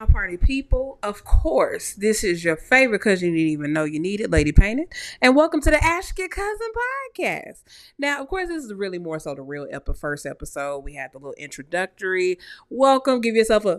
Party people, of course, this is your favorite because you didn't even know you needed, Lady Painted. And welcome to the Ask Your Cousin podcast. Now, of course, this is really more so the real epi- first episode. We had the little introductory. Welcome. Give yourself a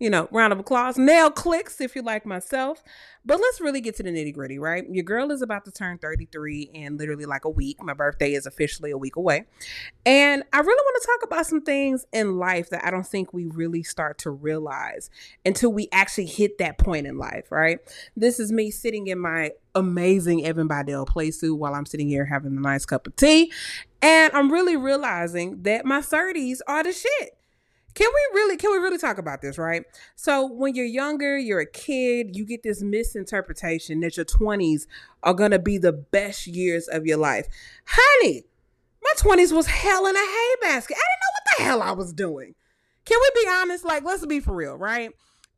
you know, round of applause, nail clicks if you like myself. But let's really get to the nitty gritty, right? Your girl is about to turn 33 in literally like a week. My birthday is officially a week away. And I really want to talk about some things in life that I don't think we really start to realize until we actually hit that point in life, right? This is me sitting in my amazing Evan Bidell playsuit while I'm sitting here having a nice cup of tea. And I'm really realizing that my 30s are the shit can we really can we really talk about this, right? So when you're younger, you're a kid, you get this misinterpretation that your 20s are going to be the best years of your life. Honey, my 20s was hell in a hay basket. I didn't know what the hell I was doing. Can we be honest? Like let's be for real, right?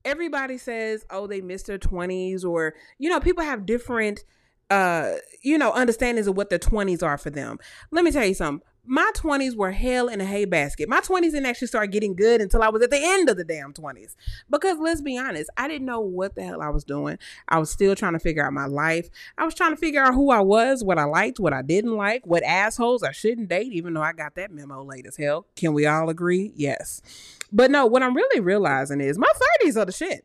Everybody says, "Oh, they missed their 20s," or you know, people have different uh you know understandings of what their 20s are for them let me tell you something my 20s were hell in a hay basket. My 20s didn't actually start getting good until I was at the end of the damn 20s. Because let's be honest, I didn't know what the hell I was doing. I was still trying to figure out my life. I was trying to figure out who I was, what I liked, what I didn't like, what assholes I shouldn't date, even though I got that memo late as hell. Can we all agree? Yes. But no, what I'm really realizing is my 30s are the shit.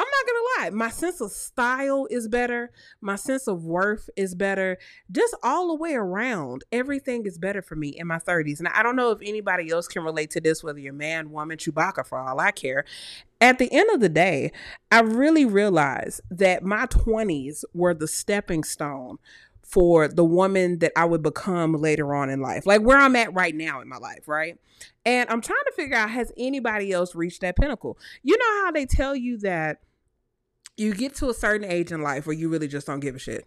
I'm not gonna lie, my sense of style is better, my sense of worth is better. Just all the way around, everything is better for me in my 30s. And I don't know if anybody else can relate to this, whether you're man, woman, Chewbacca, for all I care. At the end of the day, I really realized that my 20s were the stepping stone for the woman that I would become later on in life, like where I'm at right now in my life, right? And I'm trying to figure out has anybody else reached that pinnacle? You know how they tell you that you get to a certain age in life where you really just don't give a shit.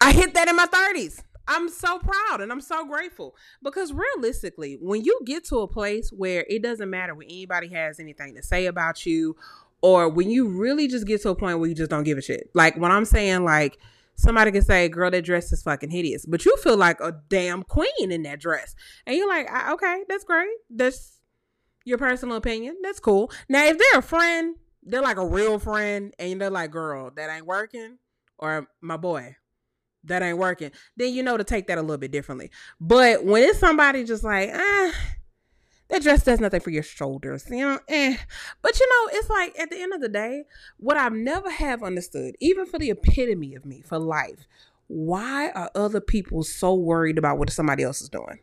I hit that in my 30s. I'm so proud and I'm so grateful because realistically, when you get to a place where it doesn't matter when anybody has anything to say about you, or when you really just get to a point where you just don't give a shit. Like when I'm saying, like, somebody can say, girl, that dress is fucking hideous, but you feel like a damn queen in that dress. And you're like, okay, that's great. That's your personal opinion. That's cool. Now, if they're a friend, they're like a real friend and they're like, girl, that ain't working, or my boy, that ain't working, then you know to take that a little bit differently. But when it's somebody just like, ah, that dress does nothing for your shoulders, you know, eh. But you know, it's like at the end of the day, what I've never have understood, even for the epitome of me for life, why are other people so worried about what somebody else is doing?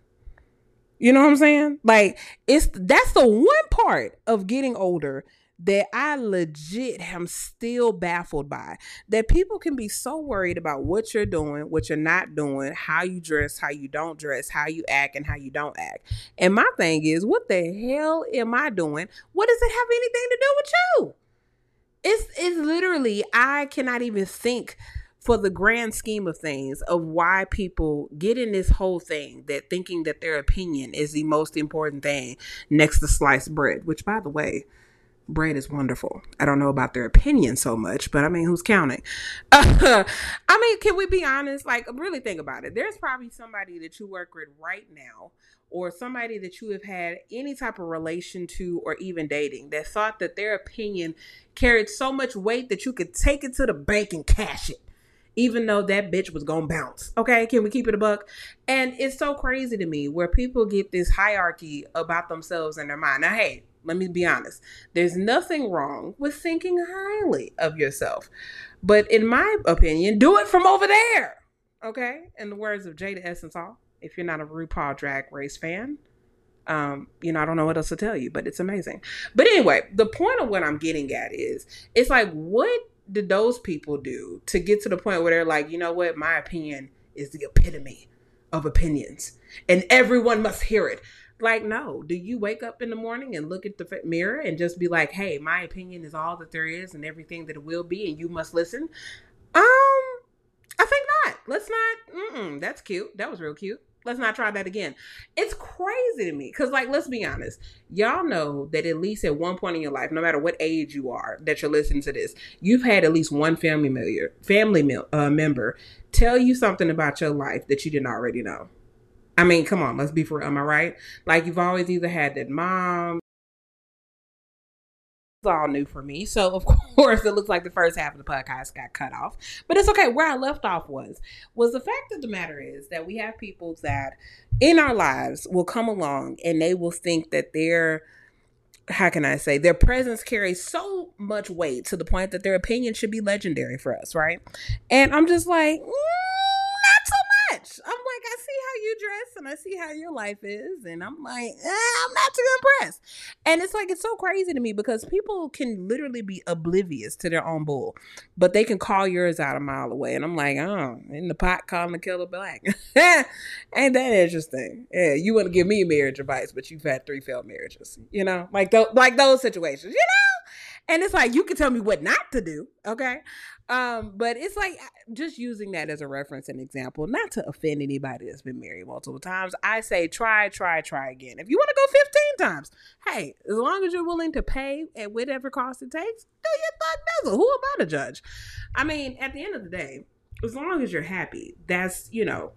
You know what I'm saying? Like it's that's the one part of getting older that I legit am still baffled by. That people can be so worried about what you're doing, what you're not doing, how you dress, how you don't dress, how you act, and how you don't act. And my thing is, what the hell am I doing? What does it have anything to do with you? It's it's literally I cannot even think for the grand scheme of things of why people get in this whole thing that thinking that their opinion is the most important thing next to sliced bread, which by the way, bread is wonderful. I don't know about their opinion so much, but I mean, who's counting? I mean, can we be honest? Like, really think about it. There's probably somebody that you work with right now, or somebody that you have had any type of relation to, or even dating, that thought that their opinion carried so much weight that you could take it to the bank and cash it. Even though that bitch was gonna bounce. Okay, can we keep it a buck? And it's so crazy to me where people get this hierarchy about themselves in their mind. Now, hey, let me be honest. There's nothing wrong with thinking highly of yourself. But in my opinion, do it from over there. Okay? In the words of Jada Essence Hall, if you're not a RuPaul Drag Race fan, um, you know, I don't know what else to tell you, but it's amazing. But anyway, the point of what I'm getting at is it's like, what did those people do to get to the point where they're like, you know what, my opinion is the epitome of opinions and everyone must hear it. Like, no. Do you wake up in the morning and look at the mirror and just be like, hey, my opinion is all that there is and everything that it will be, and you must listen? Um, I think not. Let's not. That's cute. That was real cute. Let's not try that again. It's crazy to me because, like, let's be honest. Y'all know that at least at one point in your life, no matter what age you are, that you're listening to this, you've had at least one family member, family uh, member, tell you something about your life that you didn't already know. I mean, come on, let's be for. Am I right? Like you've always either had that mom, It's all new for me. So of course it looks like the first half of the podcast got cut off. But it's okay. Where I left off was was the fact of the matter is that we have people that in our lives will come along and they will think that they're how can I say their presence carries so much weight to the point that their opinion should be legendary for us, right? And I'm just like, mm, not so much. I'm like, I see how dress and I see how your life is, and I'm like, eh, I'm not too impressed. And it's like it's so crazy to me because people can literally be oblivious to their own bull, but they can call yours out a mile away. And I'm like, oh, in the pot calling the killer black. Ain't that interesting? Yeah, you want to give me marriage advice, but you've had three failed marriages. You know, like th- like those situations. You know. And it's like you can tell me what not to do, okay? Um, but it's like just using that as a reference and example, not to offend anybody that's been married multiple times. I say try, try, try again. If you want to go 15 times, hey, as long as you're willing to pay at whatever cost it takes, do your thug nuzzle. Who am I to judge? I mean, at the end of the day, as long as you're happy, that's you know,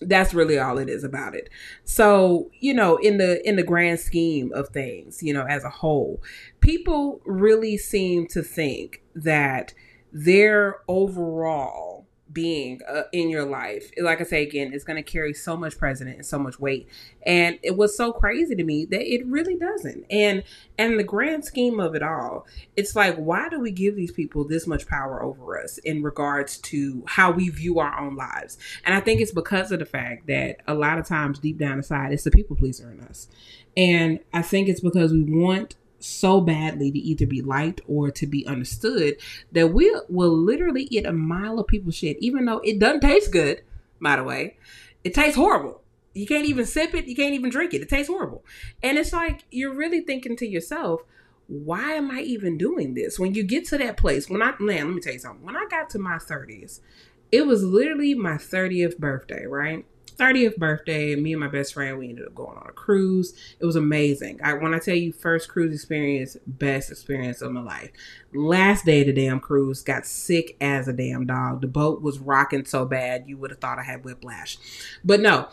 that's really all it is about it. So you know in the in the grand scheme of things you know as a whole people really seem to think that their overall being uh, in your life. Like i say again it's going to carry so much precedent and so much weight. And it was so crazy to me that it really doesn't. And and the grand scheme of it all it's like why do we give these people this much power over us in regards to how we view our own lives? And i think it's because of the fact that a lot of times deep down inside it's the people pleaser in us. And i think it's because we want so badly to either be liked or to be understood that we will literally eat a mile of people's shit, even though it doesn't taste good, by the way. It tastes horrible. You can't even sip it, you can't even drink it. It tastes horrible. And it's like you're really thinking to yourself, why am I even doing this? When you get to that place, when I man, let me tell you something. When I got to my 30s, it was literally my 30th birthday, right? 30th birthday, me and my best friend, we ended up going on a cruise. It was amazing. I when I tell you first cruise experience, best experience of my life. Last day of the damn cruise, got sick as a damn dog. The boat was rocking so bad you would have thought I had whiplash. But no,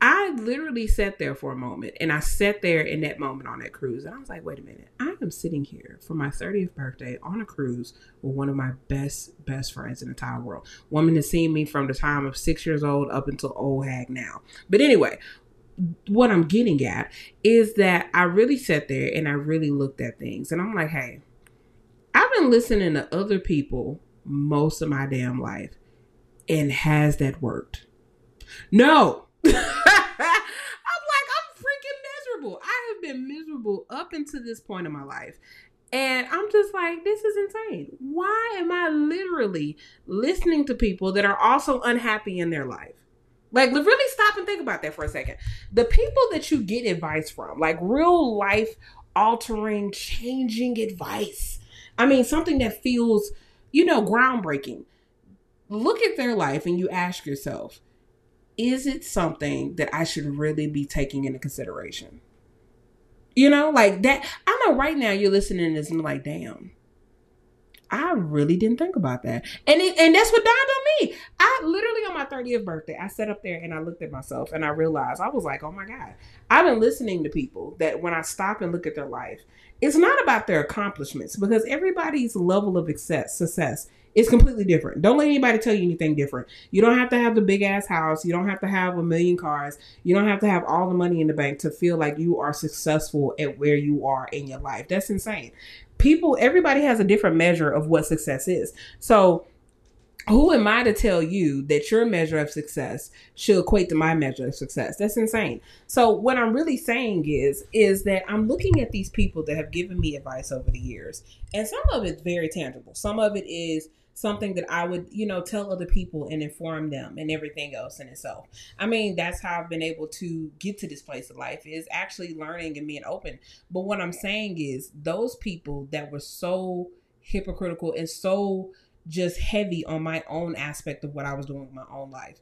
I literally sat there for a moment and I sat there in that moment on that cruise and I was like, wait a minute, I am sitting here for my 30th birthday on a cruise with one of my best, best friends in the entire world. Woman has seen me from the time of six years old up until old hag now. But anyway, what I'm getting at is that I really sat there and I really looked at things and I'm like, hey, I've been listening to other people most of my damn life and has that worked? No. I'm like, I'm freaking miserable. I have been miserable up until this point in my life. And I'm just like, this is insane. Why am I literally listening to people that are also unhappy in their life? Like, really stop and think about that for a second. The people that you get advice from, like real life altering, changing advice. I mean, something that feels, you know, groundbreaking. Look at their life and you ask yourself, is it something that I should really be taking into consideration? You know, like that. I know right now you're listening to this and like, damn, I really didn't think about that. And it, and that's what dawned on me. I literally on my 30th birthday, I sat up there and I looked at myself and I realized I was like, oh my God. I've been listening to people that when I stop and look at their life, it's not about their accomplishments because everybody's level of success, success it's completely different. Don't let anybody tell you anything different. You don't have to have the big ass house. You don't have to have a million cars. You don't have to have all the money in the bank to feel like you are successful at where you are in your life. That's insane. People, everybody has a different measure of what success is. So, who am I to tell you that your measure of success should equate to my measure of success? That's insane. So what I'm really saying is is that I'm looking at these people that have given me advice over the years, and some of it's very tangible. Some of it is something that I would, you know, tell other people and inform them and everything else in itself. I mean, that's how I've been able to get to this place of life is actually learning and being open. But what I'm saying is those people that were so hypocritical and so just heavy on my own aspect of what I was doing with my own life.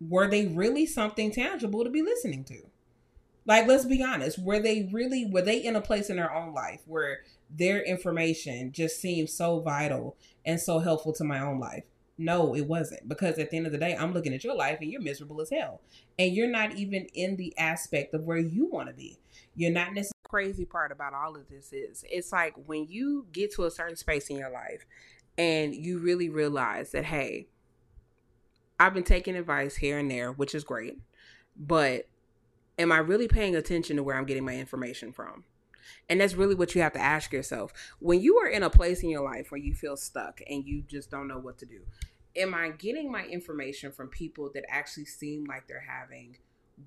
Were they really something tangible to be listening to? Like, let's be honest. Were they really, were they in a place in their own life where their information just seemed so vital and so helpful to my own life? No, it wasn't. Because at the end of the day, I'm looking at your life and you're miserable as hell. And you're not even in the aspect of where you want to be. You're not necessarily crazy part about all of this is it's like when you get to a certain space in your life and you really realize that, hey, I've been taking advice here and there, which is great, but am I really paying attention to where I'm getting my information from? And that's really what you have to ask yourself. When you are in a place in your life where you feel stuck and you just don't know what to do, am I getting my information from people that actually seem like they're having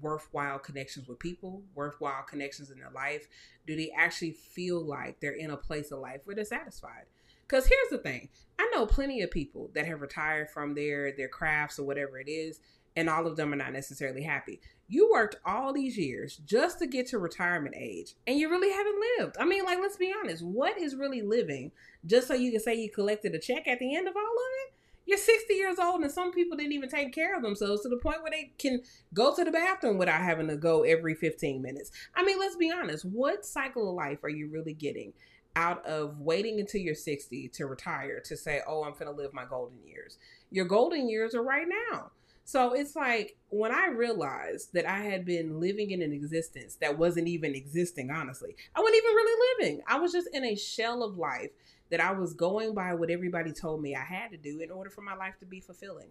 worthwhile connections with people, worthwhile connections in their life? Do they actually feel like they're in a place of life where they're satisfied? Because here's the thing I know plenty of people that have retired from their, their crafts or whatever it is, and all of them are not necessarily happy. You worked all these years just to get to retirement age, and you really haven't lived. I mean, like, let's be honest. What is really living just so you can say you collected a check at the end of all of it? You're 60 years old, and some people didn't even take care of themselves to the point where they can go to the bathroom without having to go every 15 minutes. I mean, let's be honest. What cycle of life are you really getting out of waiting until you're 60 to retire to say, oh, I'm going to live my golden years? Your golden years are right now. So it's like when I realized that I had been living in an existence that wasn't even existing, honestly, I wasn't even really living. I was just in a shell of life that I was going by what everybody told me I had to do in order for my life to be fulfilling.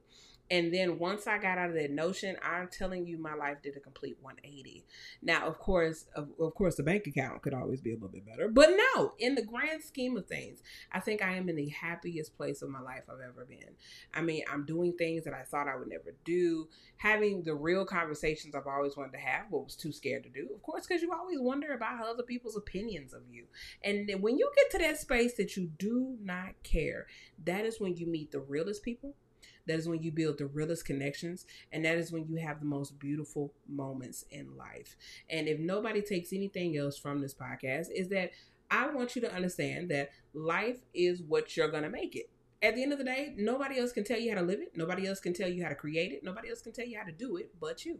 And then once I got out of that notion, I'm telling you, my life did a complete 180. Now, of course, of, of, course, the bank account could always be a little bit better, but no, in the grand scheme of things, I think I am in the happiest place of my life I've ever been. I mean, I'm doing things that I thought I would never do, having the real conversations I've always wanted to have, but was too scared to do. Of course, because you always wonder about other people's opinions of you. And then when you get to that space that you do not care, that is when you meet the realest people that is when you build the realest connections, and that is when you have the most beautiful moments in life. And if nobody takes anything else from this podcast, is that I want you to understand that life is what you're going to make it. At the end of the day, nobody else can tell you how to live it. Nobody else can tell you how to create it. Nobody else can tell you how to do it but you.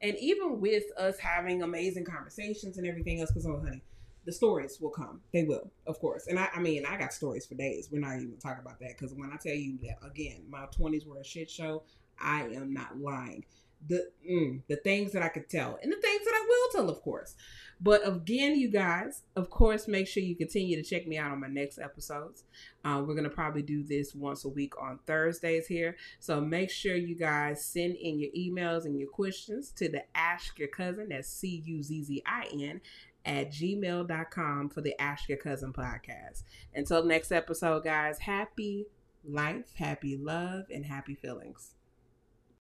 And even with us having amazing conversations and everything else, because, oh, honey, the stories will come. They will, of course. And I, I mean, I got stories for days. We're not even talking about that because when I tell you that again, my twenties were a shit show. I am not lying. The mm, the things that I could tell and the things that I will tell, of course. But again, you guys, of course, make sure you continue to check me out on my next episodes. Uh, we're gonna probably do this once a week on Thursdays here. So make sure you guys send in your emails and your questions to the Ask Your Cousin. That's C U Z Z I N at gmail.com for the Ask Your Cousin podcast. Until next episode, guys, happy life, happy love, and happy feelings.